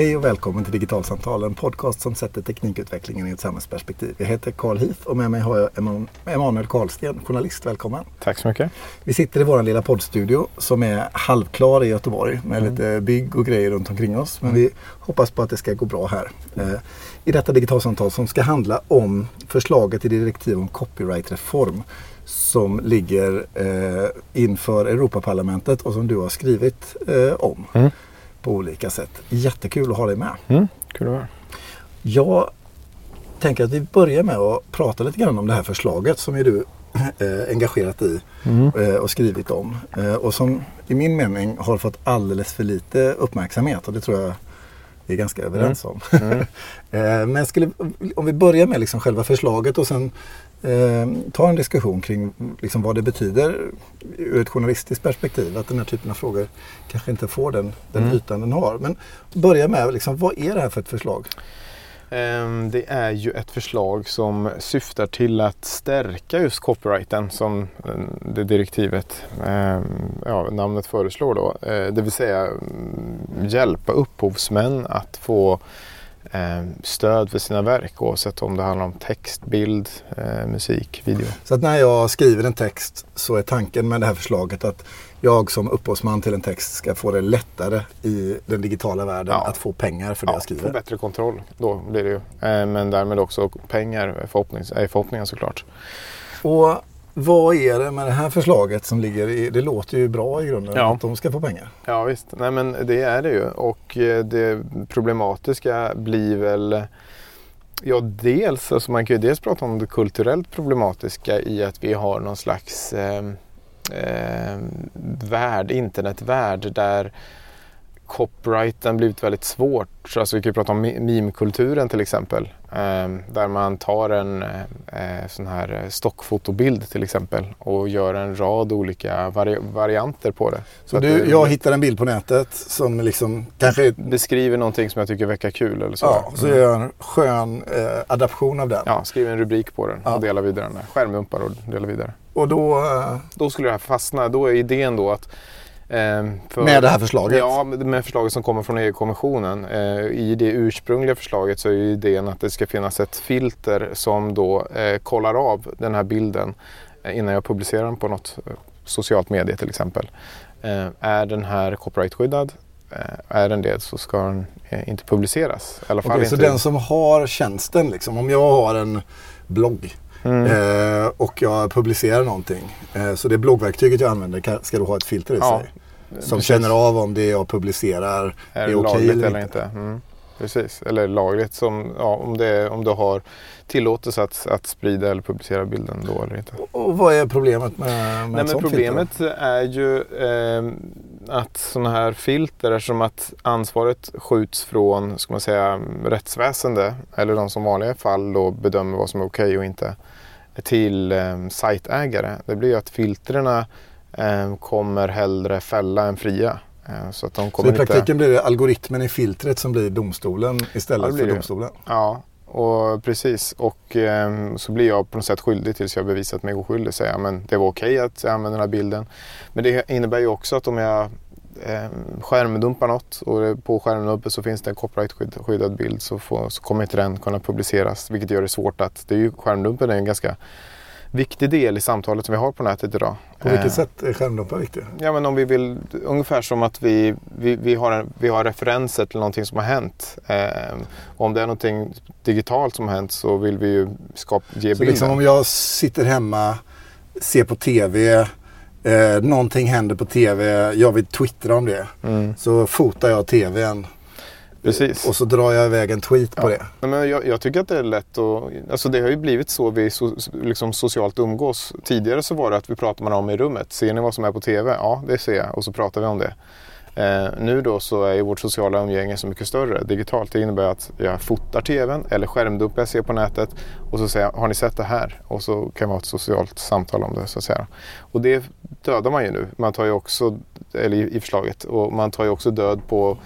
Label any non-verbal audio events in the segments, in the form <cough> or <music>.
Hej och välkommen till Digitalsamtal, en podcast som sätter teknikutvecklingen i ett samhällsperspektiv. Jag heter Carl Heath och med mig har jag Emanuel Karlsten, journalist. Välkommen! Tack så mycket! Vi sitter i vår lilla poddstudio som är halvklar i Göteborg med mm. lite bygg och grejer runt omkring oss. Men vi hoppas på att det ska gå bra här. Eh, I detta digitalsamtal som ska handla om förslaget till direktiv om copyrightreform som ligger eh, inför Europaparlamentet och som du har skrivit eh, om. Mm på olika sätt. Jättekul att ha dig med. Mm, kul att vara Jag tänker att vi börjar med att prata lite grann om det här förslaget som är du eh, engagerat i mm. eh, och skrivit om. Eh, och som i min mening har fått alldeles för lite uppmärksamhet och det tror jag vi är ganska överens mm. om. Mm. <laughs> Eh, men skulle, om vi börjar med liksom själva förslaget och sen eh, ta en diskussion kring liksom vad det betyder ur ett journalistiskt perspektiv. Att den här typen av frågor kanske inte får den, den mm. ytan den har. Men börja med, liksom, vad är det här för ett förslag? Ehm, det är ju ett förslag som syftar till att stärka just copyrighten som eh, det direktivet, ehm, ja, namnet föreslår då. Eh, det vill säga mm, hjälpa upphovsmän att få stöd för sina verk oavsett om det handlar om text, bild, eh, musik, video. Så att när jag skriver en text så är tanken med det här förslaget att jag som upphovsman till en text ska få det lättare i den digitala världen ja. att få pengar för det ja, jag skriver. Få bättre kontroll då blir det ju. Eh, men därmed också pengar förhoppnings, är förhoppningen såklart. Och vad är det med det här förslaget som ligger i, det låter ju bra i grunden, ja. att de ska få pengar. Ja visst, nej men det är det ju och eh, det problematiska blir väl Ja dels, alltså man kan ju dels prata om det kulturellt problematiska i att vi har någon slags eh, eh, värld, internetvärld där copyrighten blivit väldigt svårt. Alltså vi kan ju prata om meme-kulturen till exempel. Eh, där man tar en eh, sån här stockfotobild till exempel och gör en rad olika vari varianter på det. Så, Så du, jag hittar en bild på nätet som liksom kanske... Beskriver någonting som jag tycker verkar kul eller så. Ja, så gör jag en skön eh, adaption av den. Ja, skriver en rubrik på den ja. och delar vidare den. Skärmdumpar och delar vidare. Och då... Eh... Då skulle det här fastna. Då är idén då att Ehm, för, med det här förslaget? Ja, med förslaget som kommer från EU-kommissionen. Eh, I det ursprungliga förslaget så är idén att det ska finnas ett filter som då eh, kollar av den här bilden eh, innan jag publicerar den på något socialt medie till exempel. Är den här copyrightskyddad? Är den det så ska den inte publiceras. I okay. Så den som har tjänsten, liksom, om jag har en blogg Mm. Eh, och jag publicerar någonting. Eh, så det bloggverktyget jag använder ska då ha ett filter i ja, sig. Som precis. känner av om det jag publicerar är, är okej eller, eller inte. Mm. Precis, eller lagligt som, ja, om, det, om du har tillåtelse att, att sprida eller publicera bilden då eller inte. Och, och vad är problemet med, med Nej, men Problemet filter? är ju eh, att sådana här filter, eftersom att ansvaret skjuts från ska man säga, rättsväsende eller de som vanliga fall då bedömer vad som är okej okay och inte till eh, sajtägare. Det blir ju att filtrerna eh, kommer hellre fälla än fria. Eh, så, att de kommer så i praktiken inte... blir det algoritmen i filtret som blir domstolen istället ja, för domstolen? Ja, och precis. Och eh, så blir jag på något sätt skyldig tills jag bevisat mig oskyldig. Säga men det var okej okay att jag använde den här bilden. Men det innebär ju också att om jag eh, skärmdumpar något och på skärmen så finns det en copyright-skyddad bild så, får, så kommer inte den kunna publiceras. Vilket gör det svårt att, det är ju, skärmdumpen är en ganska viktig del i samtalet som vi har på nätet idag. På vilket eh, sätt är skärmdumpar viktiga? Ja, men om vi vill, ungefär som att vi, vi, vi, har, en, vi har referenser till någonting som har hänt. Eh, om det är någonting digitalt som har hänt så vill vi ju skapa, ge bilden. Så liksom om jag sitter hemma, ser på TV, eh, någonting händer på TV, jag vill twittra om det. Mm. Så fotar jag TVn Precis. Och så drar jag iväg en tweet på det. Men jag, jag, tycker att det är lätt att... Alltså det har ju blivit så vi so, liksom socialt umgås. Tidigare så var det att vi pratade om i rummet. Ser ni vad som är på TV? Ja, det ser jag. Och så pratar vi om det. Eh, nu då så är vårt sociala umgänge så mycket större digitalt. Det innebär att jag fotar TVn eller skärmdumpar jag ser på nätet och så säger jag, har ni sett det här? Och så kan vi ha ett socialt samtal om det så att säga. Och det dödar man ju nu. Man tar ju också, eller i, i förslaget, och man tar ju också död på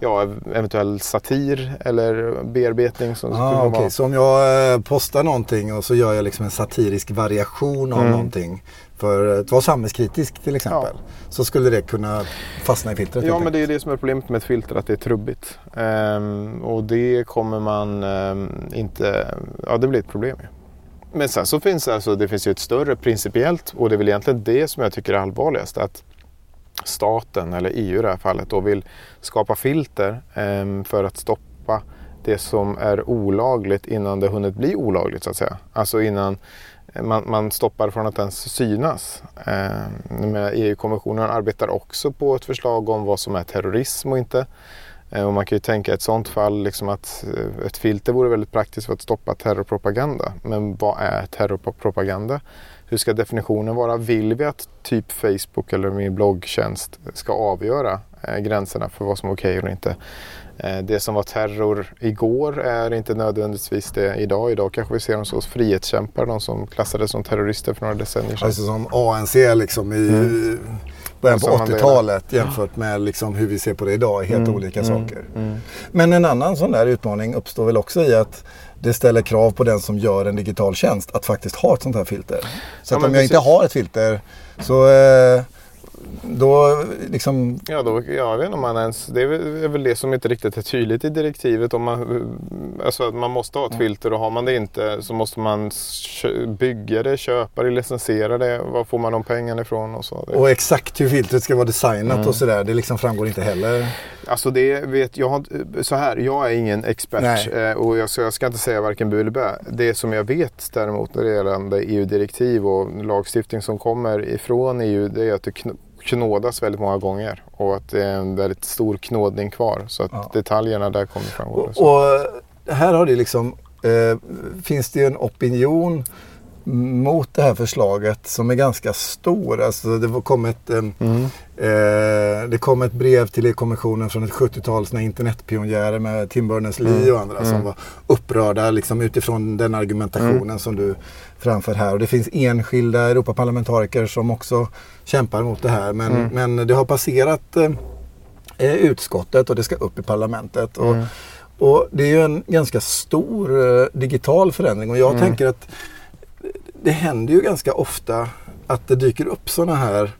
ja, eventuell satir eller bearbetning. Som ah, okay. Så om jag eh, postar någonting och så gör jag liksom en satirisk variation av mm. någonting för att vara samhällskritisk till exempel. Ja. Så skulle det kunna fastna i filtret. Ja men det är det som är problemet med ett filter, att det är trubbigt. Ehm, och det kommer man ehm, inte, ja det blir ett problem ju. Men sen så finns det, alltså, det finns ju ett större principiellt och det är väl egentligen det som jag tycker är allvarligast. Att staten, eller EU i det här fallet, då vill skapa filter ehm, för att stoppa det som är olagligt innan det hunnit bli olagligt så att säga. Alltså innan man, man stoppar från att ens synas. Eh, EU-kommissionen arbetar också på ett förslag om vad som är terrorism och inte. Eh, och man kan ju tänka i ett sådant fall liksom att eh, ett filter vore väldigt praktiskt för att stoppa terrorpropaganda. Men vad är terrorpropaganda? Hur ska definitionen vara? Vill vi att typ Facebook eller min bloggtjänst ska avgöra eh, gränserna för vad som är okej okay och inte? Eh, det som var terror igår är inte nödvändigtvis det idag. Idag kanske vi ser dem som frihetskämpar, de som klassades som terrorister för några decennier sedan. Alltså som ANC liksom i mm. början på 80-talet jämfört med liksom hur vi ser på det idag, helt mm. olika mm. saker. Mm. Men en annan sån där utmaning uppstår väl också i att det ställer krav på den som gör en digital tjänst att faktiskt ha ett sånt här filter. Så ja, att om jag inte har ett filter så eh, då liksom... Ja, då, jag vet inte om man ens... Det är väl det som inte riktigt är tydligt i direktivet. Om man, alltså att man måste ha ett filter och har man det inte så måste man bygga det, köpa det, licensiera det. Var får man de pengarna ifrån och så. Och exakt hur filtret ska vara designat mm. och sådär. Det liksom framgår inte heller. Alltså det vet jag. Så här, jag är ingen expert eh, och jag ska, jag ska, inte säga varken bu eller bä. Det som jag vet däremot när det gäller EU-direktiv och lagstiftning som kommer ifrån EU det är att det knådas väldigt många gånger och att det är en väldigt stor knådning kvar. Så att ja. detaljerna där kommer fram. Och, och, här har det liksom, eh, finns det en opinion mot det här förslaget som är ganska stor. Alltså det kom ett, mm. eh, det kom ett brev till E-kommissionen från ett 70-tal internetpionjärer med Tim Berners-Lee mm. och andra mm. som var upprörda liksom, utifrån den argumentationen mm. som du framför här. Och det finns enskilda Europaparlamentariker som också kämpar mot det här. Men, mm. men det har passerat eh, utskottet och det ska upp i parlamentet. Och, mm. och det är ju en ganska stor eh, digital förändring och jag tänker att det händer ju ganska ofta att det dyker upp sådana här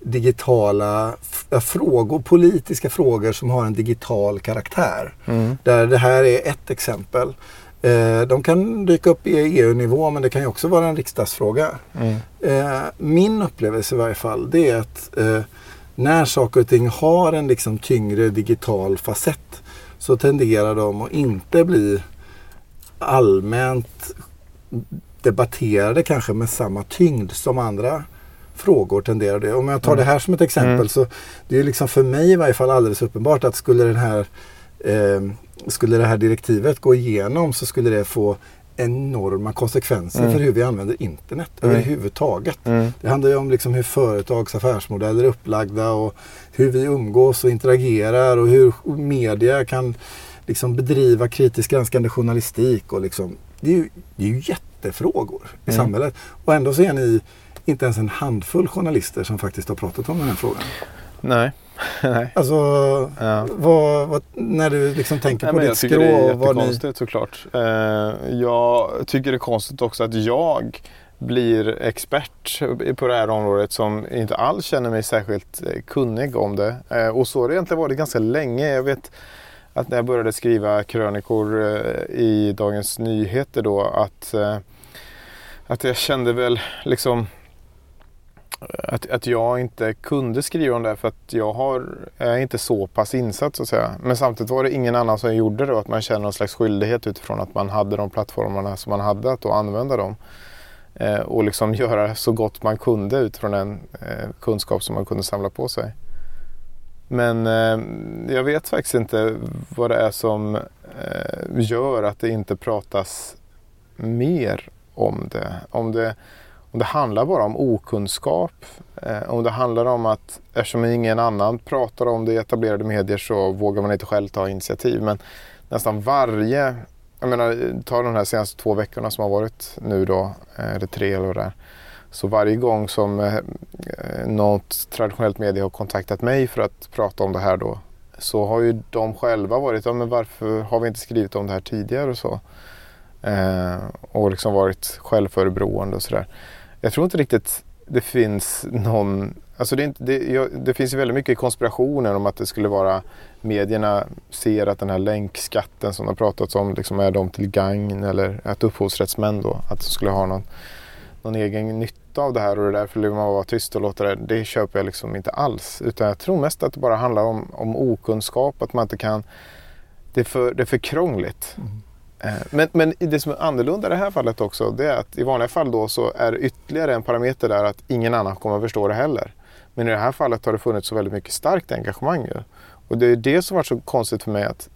digitala frågor, politiska frågor som har en digital karaktär. Mm. Där det här är ett exempel. Eh, de kan dyka upp i EU-nivå men det kan ju också vara en riksdagsfråga. Mm. Eh, min upplevelse i varje fall det är att eh, när saker och ting har en liksom tyngre digital facett så tenderar de att inte bli allmänt debatterade kanske med samma tyngd som andra frågor tenderar det. Om jag tar mm. det här som ett exempel mm. så det är liksom för mig i varje fall alldeles uppenbart att skulle, den här, eh, skulle det här direktivet gå igenom så skulle det få enorma konsekvenser mm. för hur vi använder internet mm. överhuvudtaget. Mm. Det handlar ju om liksom hur företags affärsmodeller är upplagda och hur vi umgås och interagerar och hur media kan liksom bedriva kritiskt granskande journalistik. Och liksom, det, är ju, det är ju jätte jättefrågor i mm. samhället. Och ändå så är ni inte ens en handfull journalister som faktiskt har pratat om den här frågan. Nej. <laughs> Nej. Alltså, ja. vad, vad, när du liksom tänker Nej, på ditt skrå. Jag tycker det är jättekonstigt ni... såklart. Eh, jag tycker det är konstigt också att jag blir expert på det här området som inte alls känner mig särskilt eh, kunnig om det. Eh, och så har det egentligen varit ganska länge. Jag vet att när jag började skriva krönikor eh, i Dagens Nyheter då att eh, att jag kände väl liksom eh, att, att jag inte kunde skriva om det för att jag har, är inte så pass insatt så att säga. Men samtidigt var det ingen annan som gjorde det och att man känner någon slags skyldighet utifrån att man hade de plattformarna som man hade att då använda dem. Eh, och liksom göra så gott man kunde utifrån den eh, kunskap som man kunde samla på sig. Men eh, jag vet faktiskt inte vad det är som eh, gör att det inte pratas mer om det. Om det, om det handlar bara om okunskap, eh, om det handlar om att eftersom ingen annan pratar om det i etablerade medier så vågar man inte själv ta initiativ. Men nästan varje, jag menar ta de här senaste två veckorna som har varit nu då, eh, eller tre eller vad det är. Så varje gång som eh, eh, något traditionellt media har kontaktat mig för att prata om det här då så har ju de själva varit, ja men varför har vi inte skrivit om det här tidigare och så. Eh, och liksom varit självförebroende och sådär. Jag tror inte riktigt det finns någon Alltså det, inte, det, det, finns ju väldigt mycket konspirationer om att det skulle vara medierna ser att den här länkskatten som det har pratats om liksom är dem till gagn eller att upphovsrättsmän då att de skulle ha någon, någon egen nytta av det här och därför vill man vara tyst och låta det. Det köper jag liksom inte alls utan jag tror mest att det bara handlar om, om okunskap, att man inte kan det är för, det är för krångligt. Mm. Eh, men, men det som är annorlunda i det här fallet också det är att i vanliga fall då så är ytterligare en parameter där att ingen annan kommer att förstå det heller. Men i det här fallet har det funnits så väldigt mycket starkt engagemang. Ju. Och det är det som var så konstigt för mig att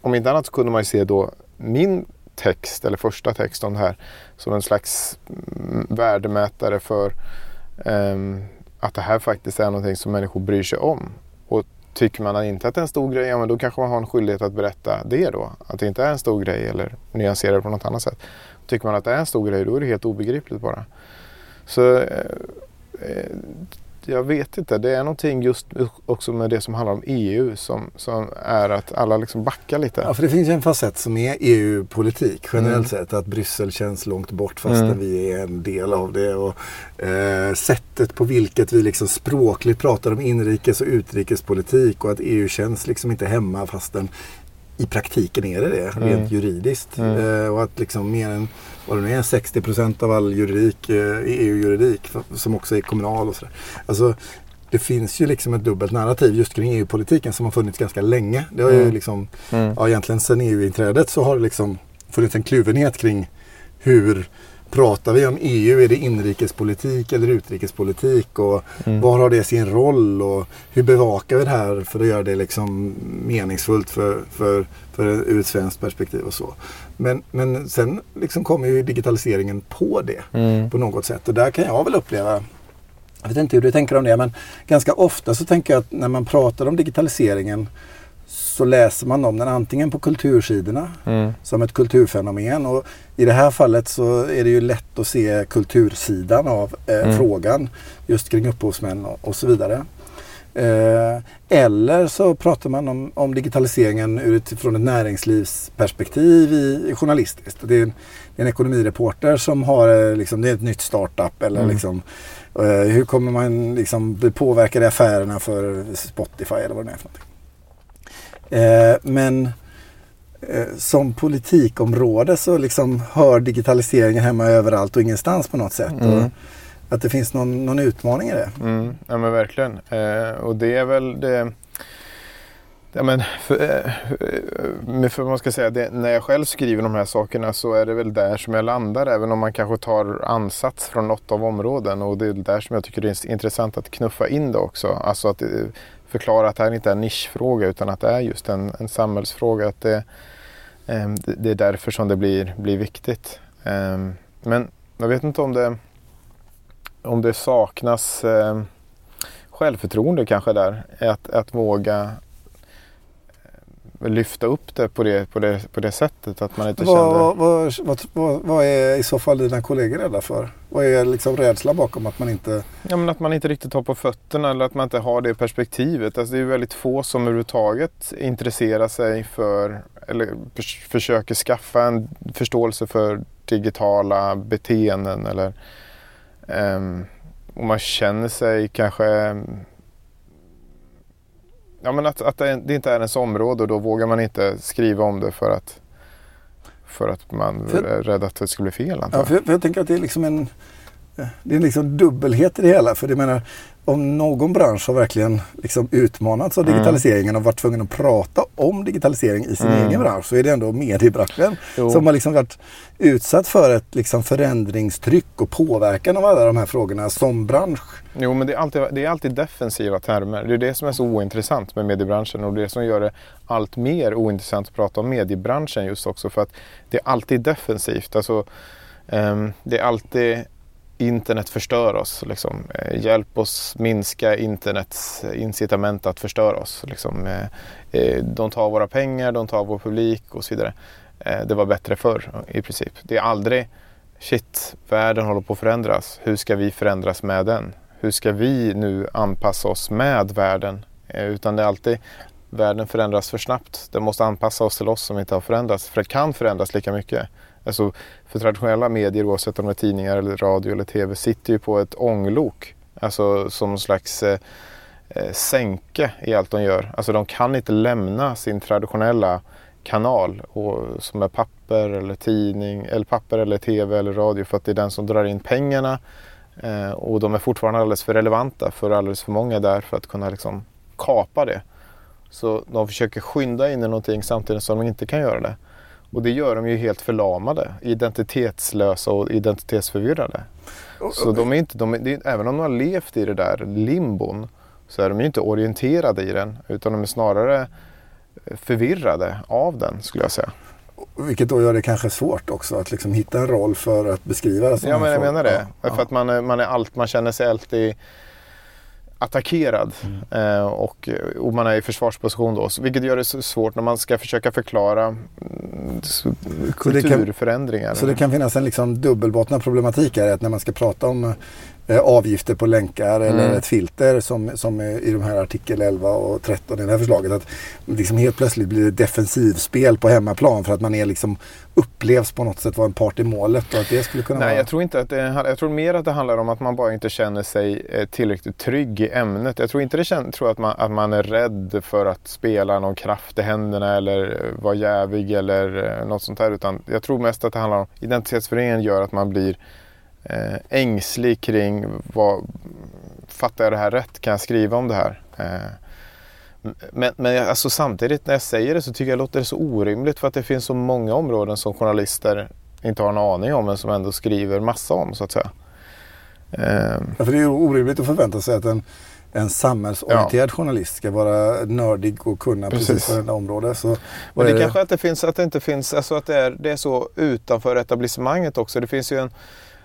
om inte annat så kunde man ju se då min text eller första text om det här som en slags mm, värdemätare för um, att det här faktiskt är någonting som människor bryr sig om. Och tycker man inte att det är en stor grej, ja men då kanske man har en skyldighet att berätta det då. Att det inte är en stor grej eller nyansera det på något annat sätt. Tycker man att det är en stor grej, då är det helt obegripligt bara. Så eh, eh jag vet inte. Det är någonting just också med det som handlar om EU som, som är att alla liksom backar lite. Ja, för det finns ju en facett som är EU-politik generellt mm. sett. Att Bryssel känns långt bort fastän mm. vi är en del av det. Och, eh, sättet på vilket vi liksom språkligt pratar om inrikes och utrikespolitik och att EU känns liksom inte hemma fastän i praktiken är det det, mm. rent juridiskt. Mm. Eh, och att liksom mer än vad det nu är, 60 procent av all juridik eh, EU-juridik som också är kommunal och sådär. Alltså, det finns ju liksom ett dubbelt narrativ just kring EU-politiken som har funnits ganska länge. Det har mm. ju liksom, mm. ja, egentligen sedan EU-inträdet så har det liksom funnits en kluvenhet kring hur pratar vi om EU? Är det inrikespolitik eller utrikespolitik? Och mm. var har det sin roll? Och hur bevakar vi det här för att göra det liksom meningsfullt för, för, för ur ett svenskt perspektiv och så. Men, men sen liksom kommer ju digitaliseringen på det mm. på något sätt. Och där kan jag väl uppleva jag vet inte hur du tänker om det, men ganska ofta så tänker jag att när man pratar om digitaliseringen så läser man om den antingen på kultursidorna mm. som ett kulturfenomen och i det här fallet så är det ju lätt att se kultursidan av eh, mm. frågan just kring upphovsmän och, och så vidare. Eh, eller så pratar man om, om digitaliseringen utifrån ett näringslivsperspektiv i, i journalistiskt. Det är, en, det är en ekonomireporter som har, eh, liksom, det är ett nytt startup eller mm. liksom, eh, hur kommer man liksom bli påverkad i affärerna för Spotify eller vad det är för någonting. Eh, men eh, som politikområde så liksom hör digitaliseringen hemma överallt och ingenstans på något sätt. Mm. Att det finns någon, någon utmaning i det. Mm, ja men verkligen. Eh, och det är väl det Ja, men för, eh, för man ska säga, det, när jag själv skriver de här sakerna så är det väl där som jag landar även om man kanske tar ansats från något av områden och det är där som jag tycker det är intressant att knuffa in det också. Alltså att förklara att det här inte är en nischfråga utan att det är just en, en samhällsfråga. Att det, ehm, det är därför som det blir, blir viktigt. Ehm, men jag vet inte om det, om det saknas ehm, självförtroende kanske där. Att, att våga lyfta upp det på det, på det, på det sättet. Att man inte vad, kände... vad, vad, vad, vad är i så fall dina kollegor rädda för? Vad är liksom rädsla bakom att man inte... Ja, men att man inte riktigt har på fötterna eller att man inte har det perspektivet. Alltså, det är väldigt få som överhuvudtaget intresserar sig för eller försöker skaffa en förståelse för digitala beteenden. Eller, um, och man känner sig kanske Ja, men att, att det, inte är ens område och då vågar man inte skriva om det för att, för att man för, är rädd att det ska bli fel. Ja, för, för jag tänker att det är liksom en det är liksom dubbelhet i det hela. För det menar, om någon bransch har verkligen liksom utmanats av mm. digitaliseringen och varit tvungen att prata om digitalisering i sin mm. egen bransch så är det ändå mediebranschen jo. som har liksom varit utsatt för ett liksom förändringstryck och påverkan av alla de här frågorna som bransch. Jo, men det är, alltid, det är alltid defensiva termer. Det är det som är så ointressant med mediebranschen och det som gör det allt mer ointressant att prata om mediebranschen just också för att det är alltid defensivt. Alltså, um, det är alltid internet förstör oss. Liksom. Eh, hjälp oss minska internets eh, incitament att förstöra oss. Liksom. Eh, de tar våra pengar, de tar vår publik och så vidare. Det var bättre förr i princip. Det är aldrig shit, världen håller på att förändras. Hur ska vi förändras med den? Hur ska vi nu anpassa oss med världen? Utan det är alltid världen förändras för snabbt. Den måste anpassa oss till oss som inte har förändrats. För det kan förändras lika mycket. Alltså, för traditionella medier, oavsett om det är tidningar, eller radio eller tv, sitter ju på ett ånglok. Alltså som en slags eh, eh, sänke i allt de gör. Alltså de kan inte lämna sin traditionella kanal och, som är papper eller tidning eller papper eller tv eller radio för att det är den som drar in pengarna eh, och de är fortfarande alldeles för relevanta för alldeles för många där för att kunna liksom kapa det. Så de försöker skynda in i någonting samtidigt som de inte kan göra det. Och det gör de ju helt förlamade, identitetslösa och identitetsförvirrade. Så de är inte, de är, även om de har levt i det där limbon så är de ju inte orienterade i den utan de är snarare förvirrade av den skulle jag säga. Vilket då gör det kanske svårt också att liksom hitta en roll för att beskriva det. Ja, men jag menar det. Ja, för att man, är, man, är allt, man känner sig alltid attackerad mm. eh, och, och, man är i försvarsposition då. Vilket gör det så svårt när man ska försöka förklara mm, kulturförändringar. Så det kan, så det kan finnas en liksom dubbelbottnad problematik här. Att när man ska prata om Eh, avgifter på länkar eller mm. ett filter som, som i de här artikel 11 och 13 i det här förslaget. Att liksom helt plötsligt blir det defensivspel på hemmaplan för att man är liksom upplevs på något sätt vara en part i målet och att det skulle kunna Nej, vara... jag tror inte att det, jag tror mer att det handlar om att man bara inte känner sig eh, tillräckligt trygg i ämnet. Jag tror inte det känner, tror att man, att man är rädd för att spela någon kraft i händerna eller vara jävig eller eh, något sånt där. Utan jag tror mest att det handlar om identitetsföreningen gör att man blir eh, ängslig kring vad, fattar jag det här rätt? Kan jag skriva om det här? Eh, men, men alltså samtidigt när jag säger det så tycker jag det låter så orimligt för att det finns så många områden som journalister inte har en aning om men som ändå skriver massa om så att säga. Eh. Ja, för det är orimligt att förvänta sig att en, en samhällsorienterad ja. journalist ska vara nördig och kunna precis, precis det området. Så, men det är kanske att det, finns, att det inte finns, alltså att det är, det är så utanför etablissemanget också. Det finns ju en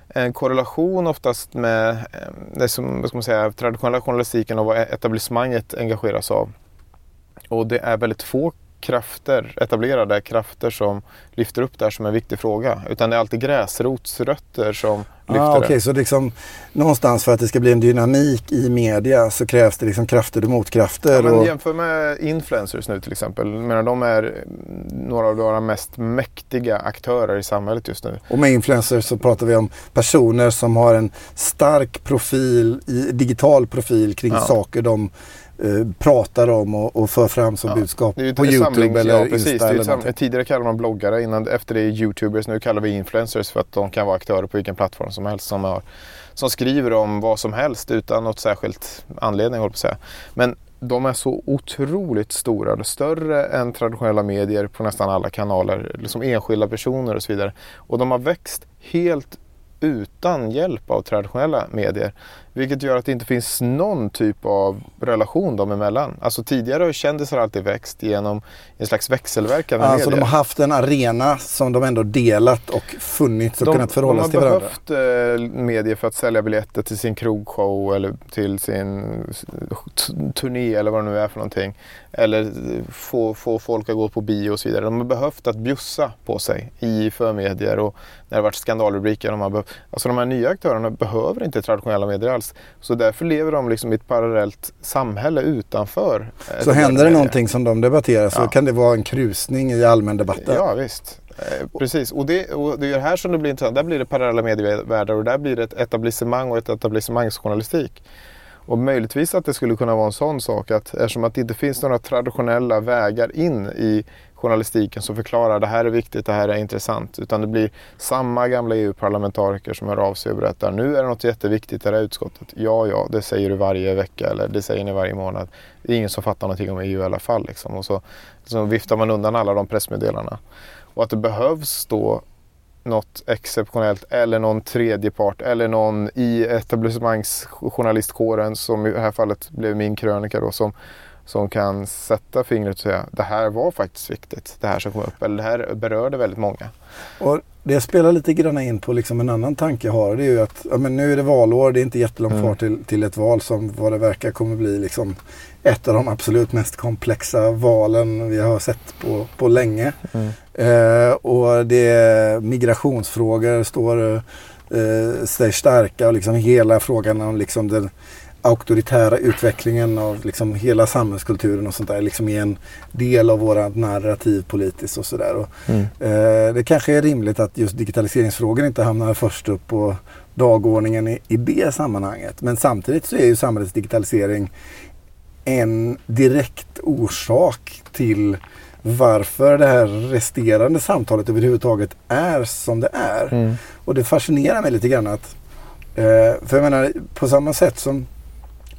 en korrelation oftast med eh, det som vad ska man säga, traditionella journalistiken och vad e-, etablissemanget engageras av. Och det är väldigt få krafter, etablerade krafter som lyfter upp det här som en viktig fråga. Utan det är alltid gräsrotsrötter som lyfter ah, okay. det. Så liksom, någonstans för att det ska bli en dynamik i media så krävs det liksom krafter och motkrafter. Ja, men och... Jämför med influencers nu till exempel. menar, de är några av våra mest mäktiga aktörer i samhället just nu. Och med influencers så pratar vi om personer som har en stark profil, digital profil kring ja. saker de pratar om och, och för fram som ja. budskap på Youtube samling, eller ja, precis, Insta. Eller tidigare kallade man bloggare, innan, efter det är Youtubers. Nu kallar vi influencers för att de kan vara aktörer på vilken plattform som helst som, har, som skriver om vad som helst utan något särskilt anledning, håller på att säga. Men de är så otroligt stora, större än traditionella medier på nästan alla kanaler, liksom enskilda personer och så vidare. Och de har växt helt utan hjälp av traditionella medier. Vilket gör att det inte finns någon typ av relation dem emellan. Alltså tidigare har kändisar alltid växt genom en slags växelverkan med Alltså medier. de har haft en arena som de ändå delat och funnits och de, kunnat förhålla sig till varandra. De har behövt eh, medier för att sälja biljetter till sin krogshow eller till sin turné eller vad det nu är för någonting. Eller få, få folk att gå på bio och så vidare. De har behövt att bjussa på sig i förmedier och när det varit skandalrubriker. De, har behövt, alltså de här nya aktörerna behöver inte traditionella medier alls. Så därför lever de liksom i ett parallellt samhälle utanför. Eh, så händer det någonting som de debatterar så ja. kan det vara en krusning i allmän debatt? Ja visst. Eh, precis, och det, och det är här som det blir intressant. Där blir det parallella medievärldar och där blir det ett etablissemang och ett etablissemangsjournalistik. Och möjligtvis att det skulle kunna vara en sån sak att eftersom att det inte finns några traditionella vägar in i journalistiken som förklarar det här är viktigt, det här är intressant. Utan det blir samma gamla EU-parlamentariker som hör av sig och berättar nu är det något jätteviktigt i det här utskottet. Ja, ja, det säger du varje vecka eller det säger ni varje månad. Det är ingen som fattar någonting om EU i alla fall. Liksom. Och så, så viftar man undan alla de pressmeddelarna. Och att det behövs då något exceptionellt eller någon tredje part eller någon i etablissemangsjournalistkåren som i det här fallet blev min krönika då som som kan sätta fingret och säga det här var faktiskt viktigt, det här som kom upp, eller det här berörde väldigt många. Och det spelar lite grann in på liksom en annan tanke jag har. Det är ju att ja, men nu är det valår, det är inte jättelångt mm. kvar till, till ett val som vad det verkar kommer bli liksom ett av de absolut mest komplexa valen vi har sett på, på länge. Mm. Eh, och det migrationsfrågor står eh, starka och liksom hela frågan om liksom den auktoritära utvecklingen av liksom hela samhällskulturen och sånt där liksom är en del av våra narrativ politiskt och sådär. Mm. Eh, det kanske är rimligt att just digitaliseringsfrågor inte hamnar först upp på dagordningen i, i det sammanhanget. Men samtidigt så är ju samhällets digitalisering en direkt orsak till varför det här resterande samtalet överhuvudtaget är som det är. Mm. Och det fascinerar mig lite grann att, eh, för jag menar på samma sätt som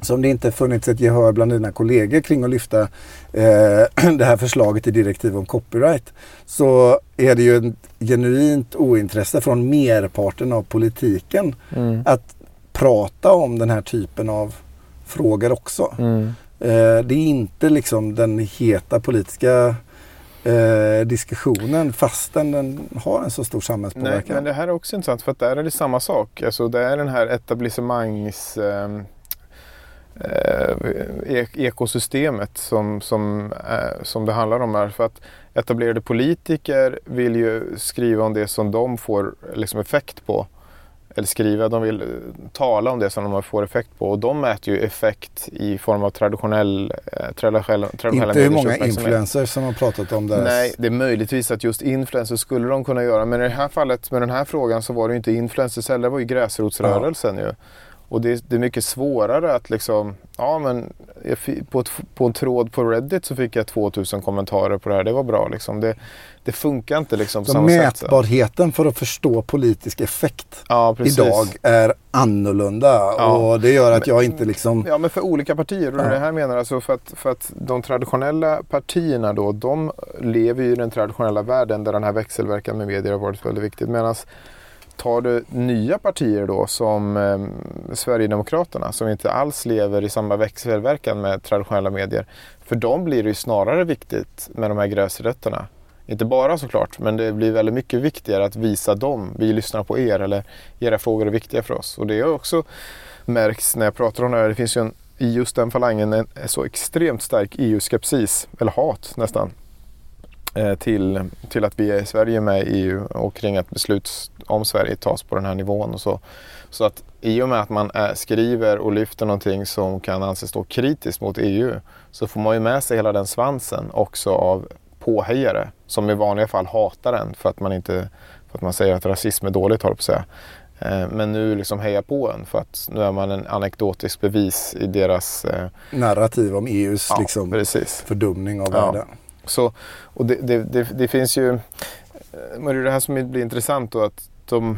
som det inte funnits ett gehör bland dina kollegor kring att lyfta eh, <clears throat> det här förslaget i direktiv om copyright så är det ju ett genuint ointresse från merparten av politiken mm. att prata om den här typen av frågor också. Mm. Eh, det är inte liksom den heta politiska eh, diskussionen fastän den har en så stor samhällspåverkan. Nej, men det här är också intressant för att där är det samma sak. Alltså det är den här etablissemangs eh, eh, ekosystemet som, som, eh, som det handlar om här. För att etablerade politiker vill ju skriva om det som de får liksom, effekt på. Eller skriva, de vill tala om det som de får effekt på. Och de mäter ju effekt i form av traditionell, eh, traditionella, traditionella Inte hur många influencers som har pratat om det. Nej, det är möjligtvis att just influencers skulle de kunna göra. Men i det här fallet med den här frågan så var det ju inte influencers heller, det var ju gräsrotsrörelsen ja. ju. Och det, det, är mycket svårare att liksom, ja men på, ett, på en tråd på Reddit så fick jag 2000 kommentarer på det här, det var bra liksom. Det, det funkar inte liksom på så samma mätbarheten sätt, för att förstå politisk effekt ja, idag är annorlunda ja. och det gör att jag inte liksom... Ja men för olika partier, och ja. det här menar alltså för att, för att de traditionella partierna då, de lever ju i den traditionella världen där den här växelverkan med medier har varit väldigt viktigt. Medan tar du nya partier då som eh, Sverigedemokraterna som inte alls lever i samma växelverkan med traditionella medier. För dem blir det ju snarare viktigt med de här gräsrötterna. Inte bara såklart, men det blir väldigt mycket viktigare att visa dem. Vi lyssnar på er eller era frågor är viktiga för oss. Och det har också märks när jag pratar om det här. Det finns ju en, i just den falangen en, en så extremt stark EU-skepsis, eller hat nästan. Eh, till, till att vi är i Sverige med i EU och kring att beslut om Sverige tas på den här nivån och så. Så att i och med att man är, skriver och lyfter någonting som kan anses stå kritiskt mot EU så får man ju med sig hela den svansen också av påhejare som i vanliga fall hatar den för att man inte för att man säger att rasism är dåligt, håller på att säga. Eh, men nu liksom hejar på en för att nu är man en anekdotisk bevis i deras eh... narrativ om EUs ja, liksom, fördumning av ja. världen också. och det, det, det, det finns ju, eh, men det är det här som blir intressant då att de,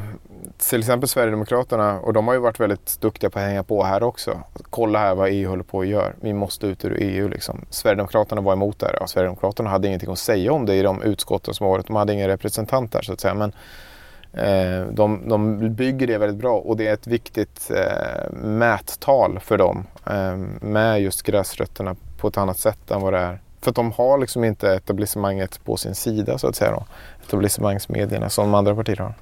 till exempel Sverigedemokraterna, och de har ju varit väldigt duktiga på att hänga på här också. Kolla här vad EU håller på att göra. Vi måste ut ur EU liksom. Sverigedemokraterna var emot det här. Ja, Sverigedemokraterna hade ingenting att säga om det i de utskotten som varit. De hade ingen representant där så att säga. Men eh, de, de bygger det väldigt bra och det är ett viktigt eh, mättal för dem eh, med just gräsrötterna på ett annat sätt än vad det är för att de har liksom inte etablissemanget på sin sida så att säga. Då. Etablissemangsmedierna som andra partier har.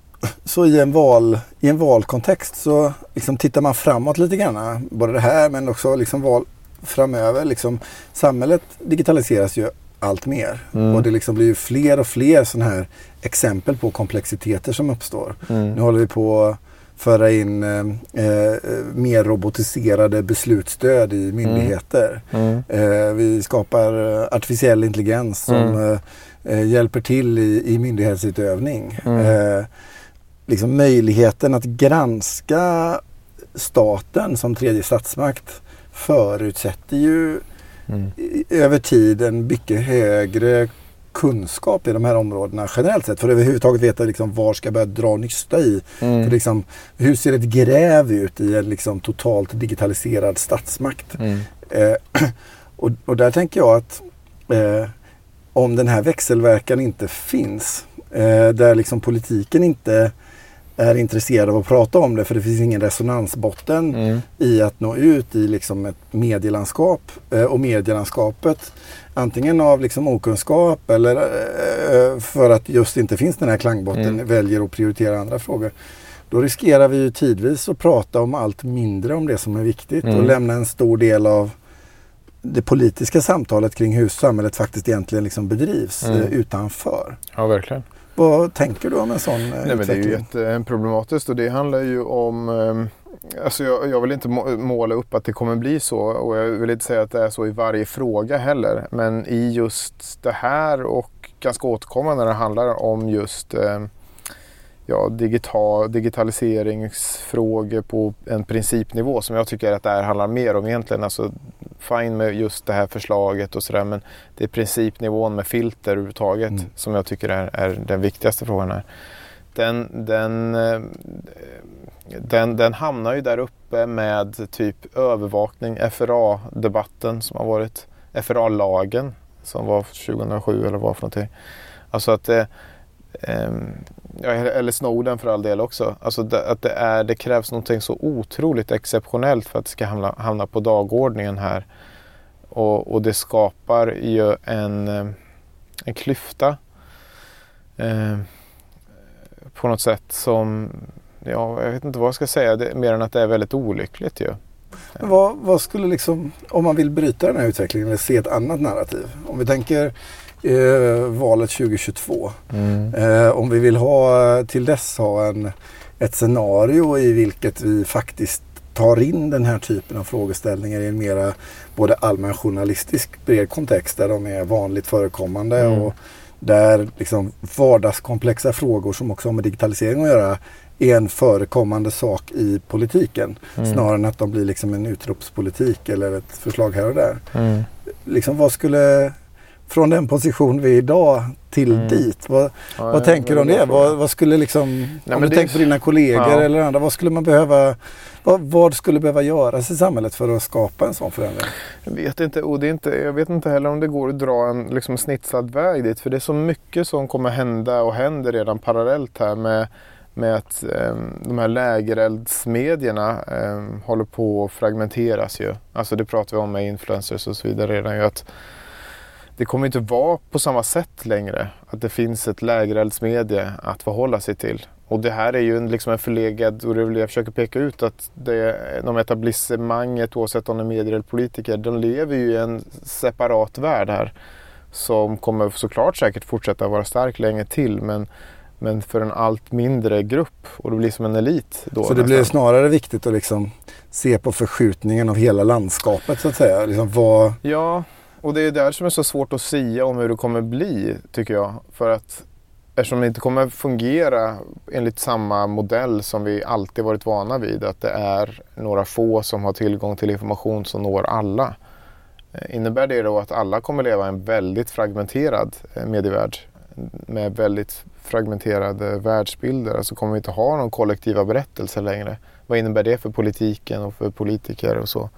Så i en, val, i en valkontext så liksom tittar man framåt lite grann. Både det här men också liksom val framöver. Liksom, samhället digitaliseras ju allt mer. Mm. Och det liksom blir ju fler och fler sådana här exempel på komplexiteter som uppstår. Mm. Nu håller vi på föra in eh, eh, mer robotiserade beslutsstöd i myndigheter. Mm. Mm. Eh, vi skapar artificiell intelligens som mm. Eh, eh, hjälper till i, i myndighetsutövning. Mm. Eh, liksom möjligheten att granska staten som tredje statsmakt förutsätter ju mm. över tid en mycket högre kunskap i de här områdena generellt sett. För att överhuvudtaget veta liksom var ska jag börja dra nysta i. Mm. För liksom, hur ser ett gräv ut i en liksom totalt digitaliserad statsmakt? Mm. Eh, <clears throat> och, och, där tänker jag att eh, om den här växelverkan inte finns, eh, där liksom politiken inte är intresserad av att prata om det för det finns ingen resonansbotten mm. i att nå ut i liksom ett medielandskap. Eh, och medielandskapet antingen av liksom okunskap eller eh, för att just inte finns den här klangbotten mm. väljer att prioritera andra frågor. Då riskerar vi ju tidvis att prata om allt mindre om det som är viktigt mm. och lämna en stor del av det politiska samtalet kring hur samhället faktiskt egentligen liksom bedrivs mm. Eh, utanför. Ja, verkligen. Vad tänker du om en sån Nej, utveckling? Men det är ju jätteproblematiskt och det handlar ju om Alltså jag, jag, vill inte måla upp att det kommer bli så och jag vill inte säga att det är så i varje fråga heller. Men i just det här och ganska återkommande när det handlar om just eh, ja, digital, digitaliseringsfrågor på en principnivå som jag tycker att det här handlar mer om egentligen. Alltså, fine med just det här förslaget och sådär men det är principnivån med filter överhuvudtaget mm. som jag tycker är, är den viktigaste frågan här. Den, den, eh, den, den hamnar ju där uppe med typ övervakning, FRA-debatten som har varit, FRA-lagen som var 2007 eller vad för någonting. Alltså att det, Ehm, ja, eller Snowden för all del också. Alltså det, att det, är, det krävs någonting så otroligt exceptionellt för att det ska hamna, hamna på dagordningen här. Och, och det skapar ju en, eh, en klyfta eh, på något sätt som, ja, jag vet inte vad jag ska säga, det, mer än att det är väldigt olyckligt ju. Vad, vad, skulle liksom, om man vill bryta den här utvecklingen eller se ett annat narrativ. Om vi tänker eh, valet 2022. Mm. Eh, om vi vill ha till dess ha en, ett scenario i vilket vi faktiskt tar in den här typen av frågeställningar i en mera både allmän journalistisk bred kontext där de är vanligt förekommande mm. och där liksom vardagskomplexa frågor som också har med digitalisering att göra är en förekommande sak i politiken. Mm. Snarare än att de blir liksom en utropspolitik eller ett förslag här och där. Mm. Liksom, vad skulle från den position vi är idag till mm. dit. Vad, ja, vad tänker du om det? Vad, vad, skulle liksom, Nej, om du tänker på dina kollegor ja. eller andra, vad skulle man behöva, vad, vad, skulle behöva göras i samhället för att skapa en sån förändring? Jag vet inte och det är inte, jag vet inte heller om det går att dra en liksom, snitsad väg dit. För det är så mycket som kommer hända och händer redan parallellt här med med att eh, de här lägereldsmedierna eh, håller på att fragmenteras ju. Alltså det pratar vi om med influencers och så vidare redan ju. Att, det kommer inte vara på samma sätt längre. Att det finns ett lägereldsmedie att förhålla sig till. Och det här är ju en, liksom en förlegad, och det är väl jag försöker peka ut, att det, de etablissemanget, oavsett om de är medier eller politiker, de lever ju i en separat värld här. Som kommer såklart säkert fortsätta vara stark länge till, men, men för en allt mindre grupp. Och det blir som en elit. Då, så det nästan. blir snarare viktigt att liksom se på förskjutningen av hela landskapet så att säga? Liksom vad... Ja, och det är där som är så svårt att säga om hur det kommer bli, tycker jag. För att eftersom det inte kommer fungera enligt samma modell som vi alltid varit vana vid, att det är några få som har tillgång till information som når alla. Eh, innebär det då att alla kommer leva i en väldigt fragmenterad eh, medievärld med väldigt fragmenterade världsbilder? Alltså kommer vi inte ha någon kollektiva berättelser längre? Vad innebär det för politiken och för politiker och så?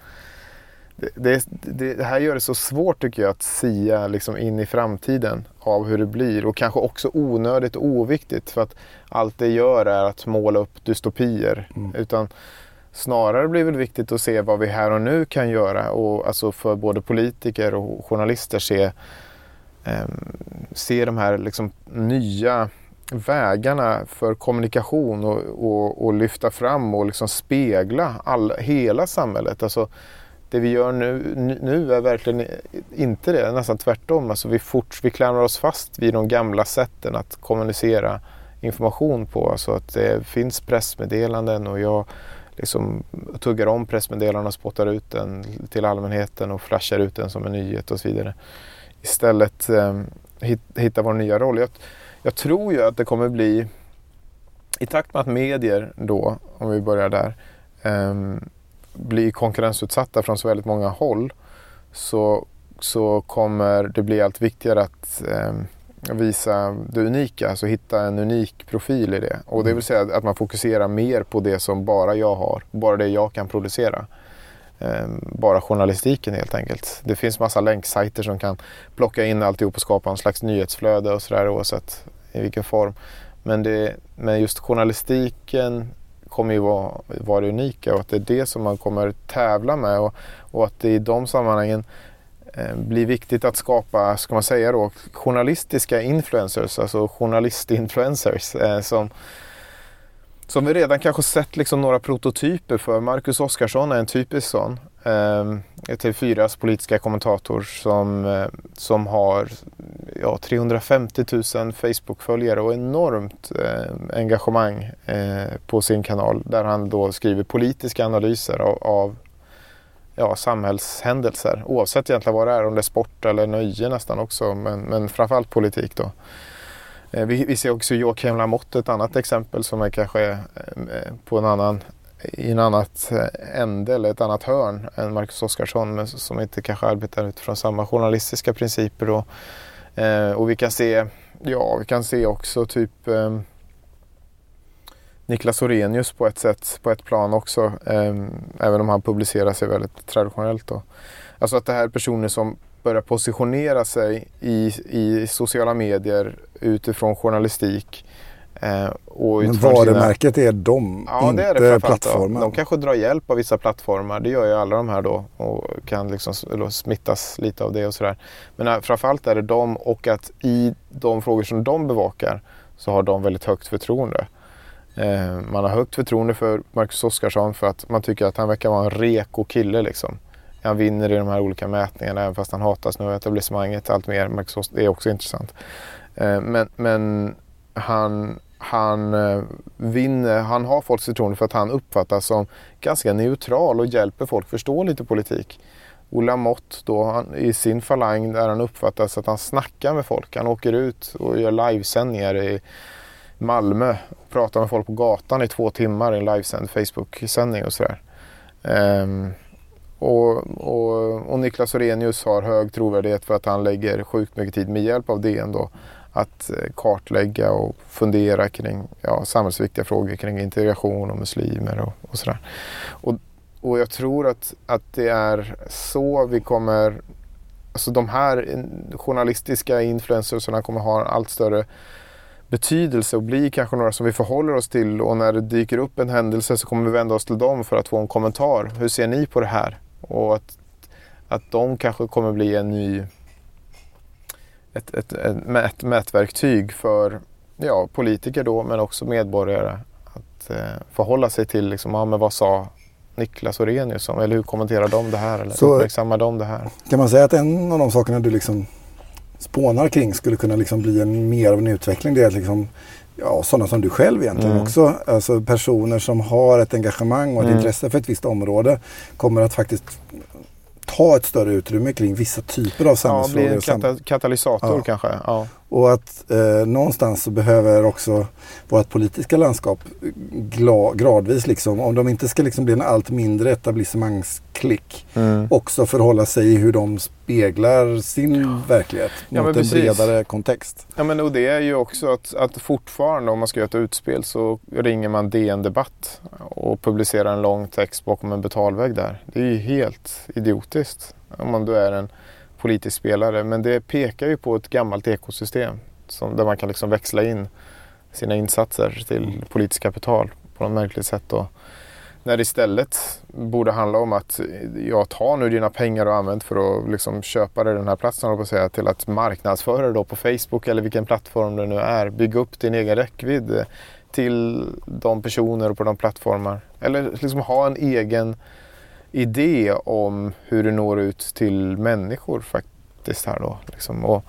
Det, det, det, här gör det så svårt tycker jag att sia liksom in i framtiden av hur det blir och kanske också onödigt och oviktigt för att allt det gör är att måla upp dystopier. Mm. Utan snarare blir det viktigt att se vad vi här och nu kan göra och alltså för både politiker och journalister se, eh, se de här liksom nya vägarna för kommunikation och, och, och lyfta fram och liksom spegla all, hela samhället. Alltså, det vi gör nu, nu är verkligen inte det, nästan tvärtom. Alltså vi, fort, vi klamrar oss fast vid de gamla sätten att kommunicera information på. Alltså att det finns pressmeddelanden och jag liksom tuggar om pressmeddelanden och spottar ut den till allmänheten och flashar ut den som en nyhet och så vidare. Istället eh, hitta vår nya roll. Jag, jag tror ju att det kommer bli, i takt med att medier då, om vi börjar där, eh, blir konkurrensutsatta från så väldigt många håll så, så kommer det bli allt viktigare att eh, visa det unika, alltså hitta en unik profil i det. Och det vill säga att man fokuserar mer på det som bara jag har, bara det jag kan producera. Eh, bara journalistiken helt enkelt. Det finns massa länksajter som kan plocka in alltihop och skapa en slags nyhetsflöde och sådär oavsett i vilken form. Men, det, men just journalistiken kommer ju vara, vara det unika och att det är det som man kommer tävla med och, och att det i de sammanhangen eh, blir viktigt att skapa, ska man säga då, journalistiska influencers, alltså journalistinfluencers eh, som som vi redan kanske sett liksom några prototyper för. Marcus Oskarsson är en typisk sån. Eh, TV4s politiska kommentator som, eh, som har ja, 350 000 Facebook-följare och enormt eh, engagemang eh, på sin kanal där han då skriver politiska analyser av, av ja, samhällshändelser oavsett egentligen vad det är, om det är sport eller nöje nästan också men, men framförallt politik då. Eh, vi, vi ser också Joakim Lamotte, ett annat exempel som är kanske eh, på en annan i en annat eh, ände eller ett annat hörn än Marcus Oskarsson men som inte kanske arbetar utifrån samma journalistiska principer. Då. Eh, och vi kan se, ja vi kan se också typ eh, Niklas Orenius på ett sätt, på ett plan också. Eh, även om han publicerar sig väldigt traditionellt. Då. Alltså att det här är personer som börjar positionera sig i, i sociala medier utifrån journalistik. Eh, och Men varumärket sina... är de, ja, inte det är det plattformen. De kanske drar hjälp av vissa plattformar. Det gör ju alla de här då och kan liksom smittas lite av det och sådär. Men äh, framförallt är det de och att i de frågor som de bevakar så har de väldigt högt förtroende. Eh, man har högt förtroende för Marcus Oskarsson för att man tycker att han verkar vara en reko kille liksom. Han vinner i de här olika mätningarna även fast han hatas nu av etablissemanget allt mer. Marcus det är också intressant. Eh, men, men han, han eh, vinner, han har folks förtroende för att han uppfattas som ganska neutral och hjälper folk förstå lite politik. Ola Mott då, han, i sin falang där han uppfattas att han snackar med folk. Han åker ut och gör livesändningar i Malmö och pratar med folk på gatan i två timmar i en livesänd Facebook-sändning och sådär. Um, och, och, och Niklas Orenius har hög trovärdighet för att han lägger sjukt mycket tid med hjälp av DN då att eh, kartlägga och fundera kring ja, samhällsviktiga frågor kring integration och muslimer och, och sådär. Och, och jag tror att, att det är så vi kommer, alltså de här journalistiska influencersarna kommer ha en allt större betydelse och bli kanske några som vi förhåller oss till och när det dyker upp en händelse så kommer vi vända oss till dem för att få en kommentar. Hur ser ni på det här? Och att, att de kanske kommer bli en ny ett, ett, ett mät, mätverktyg för ja, politiker då men också medborgare att eh, förhålla sig till liksom, ja, men vad sa Niklas Orenius om? Eller hur kommenterar de det här? Eller Så, uppmärksammar de det här? Kan man säga att en av de sakerna du liksom spånar kring skulle kunna liksom bli en, mer av en utveckling? Det är att liksom, ja, sådana som du själv egentligen mm. också. Alltså personer som har ett engagemang och ett mm. intresse för ett visst område kommer att faktiskt ta ett större utrymme kring vissa typer av samhällsfrågor. Ja, bli en kata katalysator ja. kanske. Ja. Och att eh, någonstans så behöver också vårt politiska landskap gradvis, liksom, om de inte ska liksom bli en allt mindre etablissemangsklick, mm. också förhålla sig i hur de speglar sin ja. verklighet ja, mot en precis. bredare kontext. Ja, men och det är ju också att, att fortfarande om man ska göra ett utspel så ringer man DN Debatt och publicerar en lång text bakom en betalvägg där. Det är ju helt idiotiskt om man då är en politisk spelare. Men det pekar ju på ett gammalt ekosystem som, där man kan liksom växla in sina insatser till mm. politiskt kapital på något märkligt sätt. Då. När det istället borde handla om att jag tar nu dina pengar och använder för att liksom köpa dig den här platsen på att säga, till att marknadsföra det på Facebook eller vilken plattform det nu är. Bygga upp din egen räckvidd till de personer och på de plattformar. Eller liksom ha en egen idé om hur det når ut till människor faktiskt här då. Liksom. Och,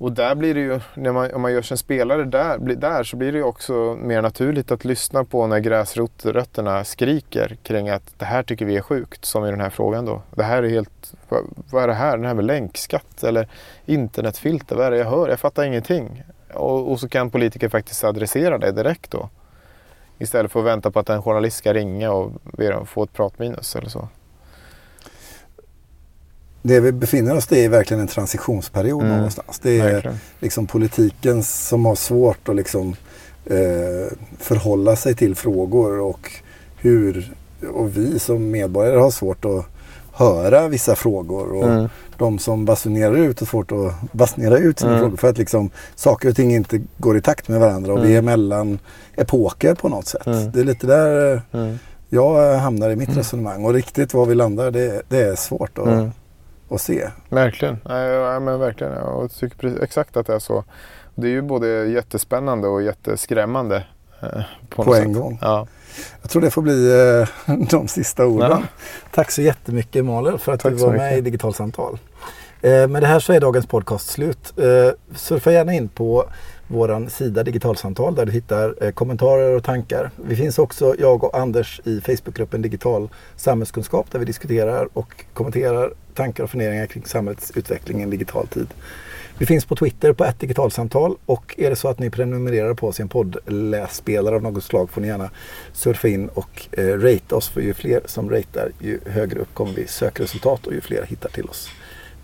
och där blir det ju, när man, om man gör sig en spelare där, där så blir det ju också mer naturligt att lyssna på när gräsrötterna skriker kring att det här tycker vi är sjukt, som i den här frågan då. Det här är helt, vad, vad är det här? Det här med länkskatt eller internetfilter, vad är det jag hör? Jag fattar ingenting. Och, och så kan politiker faktiskt adressera det direkt då. Istället för att vänta på att en journalist ska ringa och be dem få ett pratminus eller så. Det vi befinner oss i är verkligen en transitionsperiod mm. någonstans. Det är verkligen. liksom politiken som har svårt att liksom, eh, förhålla sig till frågor och hur och vi som medborgare har svårt att höra vissa frågor. Och mm. De som basunerar ut har svårt att basunera ut sina mm. frågor för att liksom, saker och ting inte går i takt med varandra och mm. vi är mellan epoker på något sätt. Mm. Det är lite där mm. jag hamnar i mitt mm. resonemang och riktigt var vi landar det, det är svårt att, mm. att se. Verkligen, ja, men verkligen. Jag tycker exakt att det är så. Det är ju både jättespännande och jätteskrämmande Eh, på, på en sätt. gång. Ja. Jag tror det får bli eh, <laughs> de sista orden. Ja. Tack så jättemycket Malin för att Tack du var med i Digitalsamtal. Eh, med det här så är dagens podcast slut. Eh, surfa gärna in på vår sida Digitalsamtal där du hittar kommentarer och tankar. Vi finns också, jag och Anders, i Facebookgruppen Digital samhällskunskap där vi diskuterar och kommenterar tankar och funderingar kring samhällets utveckling i digital tid. Vi finns på Twitter på ett digitalsamtal och är det så att ni prenumererar på oss i en poddlässpelare av något slag får ni gärna surfa in och eh, rate oss för ju fler som ratear ju högre upp kommer vi sökresultat och ju fler hittar till oss.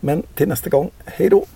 Men till nästa gång, hej då!